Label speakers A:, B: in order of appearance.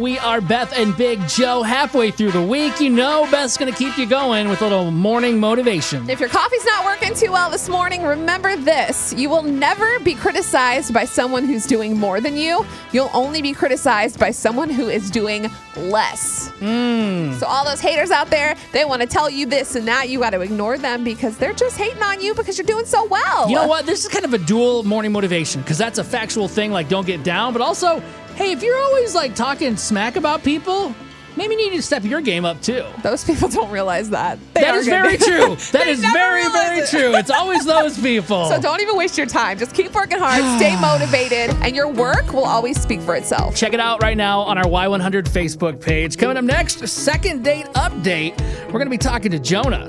A: We are Beth and Big Joe halfway through the week. You know Beth's going to keep you going with a little morning motivation.
B: If your coffee's not working too well this morning, remember this. You will never be criticized by someone who's doing more than you. You'll only be criticized by someone who is doing less.
A: Mm.
B: So, all those haters out there, they want to tell you this and that. You got to ignore them because they're just hating on you because you're doing so well.
A: You know what? This is kind of a dual morning motivation because that's a factual thing, like don't get down, but also hey, if you're always like talking smack about people, maybe you need to step your game up too.
B: Those people don't realize that. They
A: that is very true. That is very, very
B: it.
A: true. It's always those people.
B: So don't even waste your time. Just keep working hard, stay motivated, and your work will always speak for itself.
A: Check it out right now on our Y100 Facebook page. Coming up next, second date update. We're going to be talking to Jonah.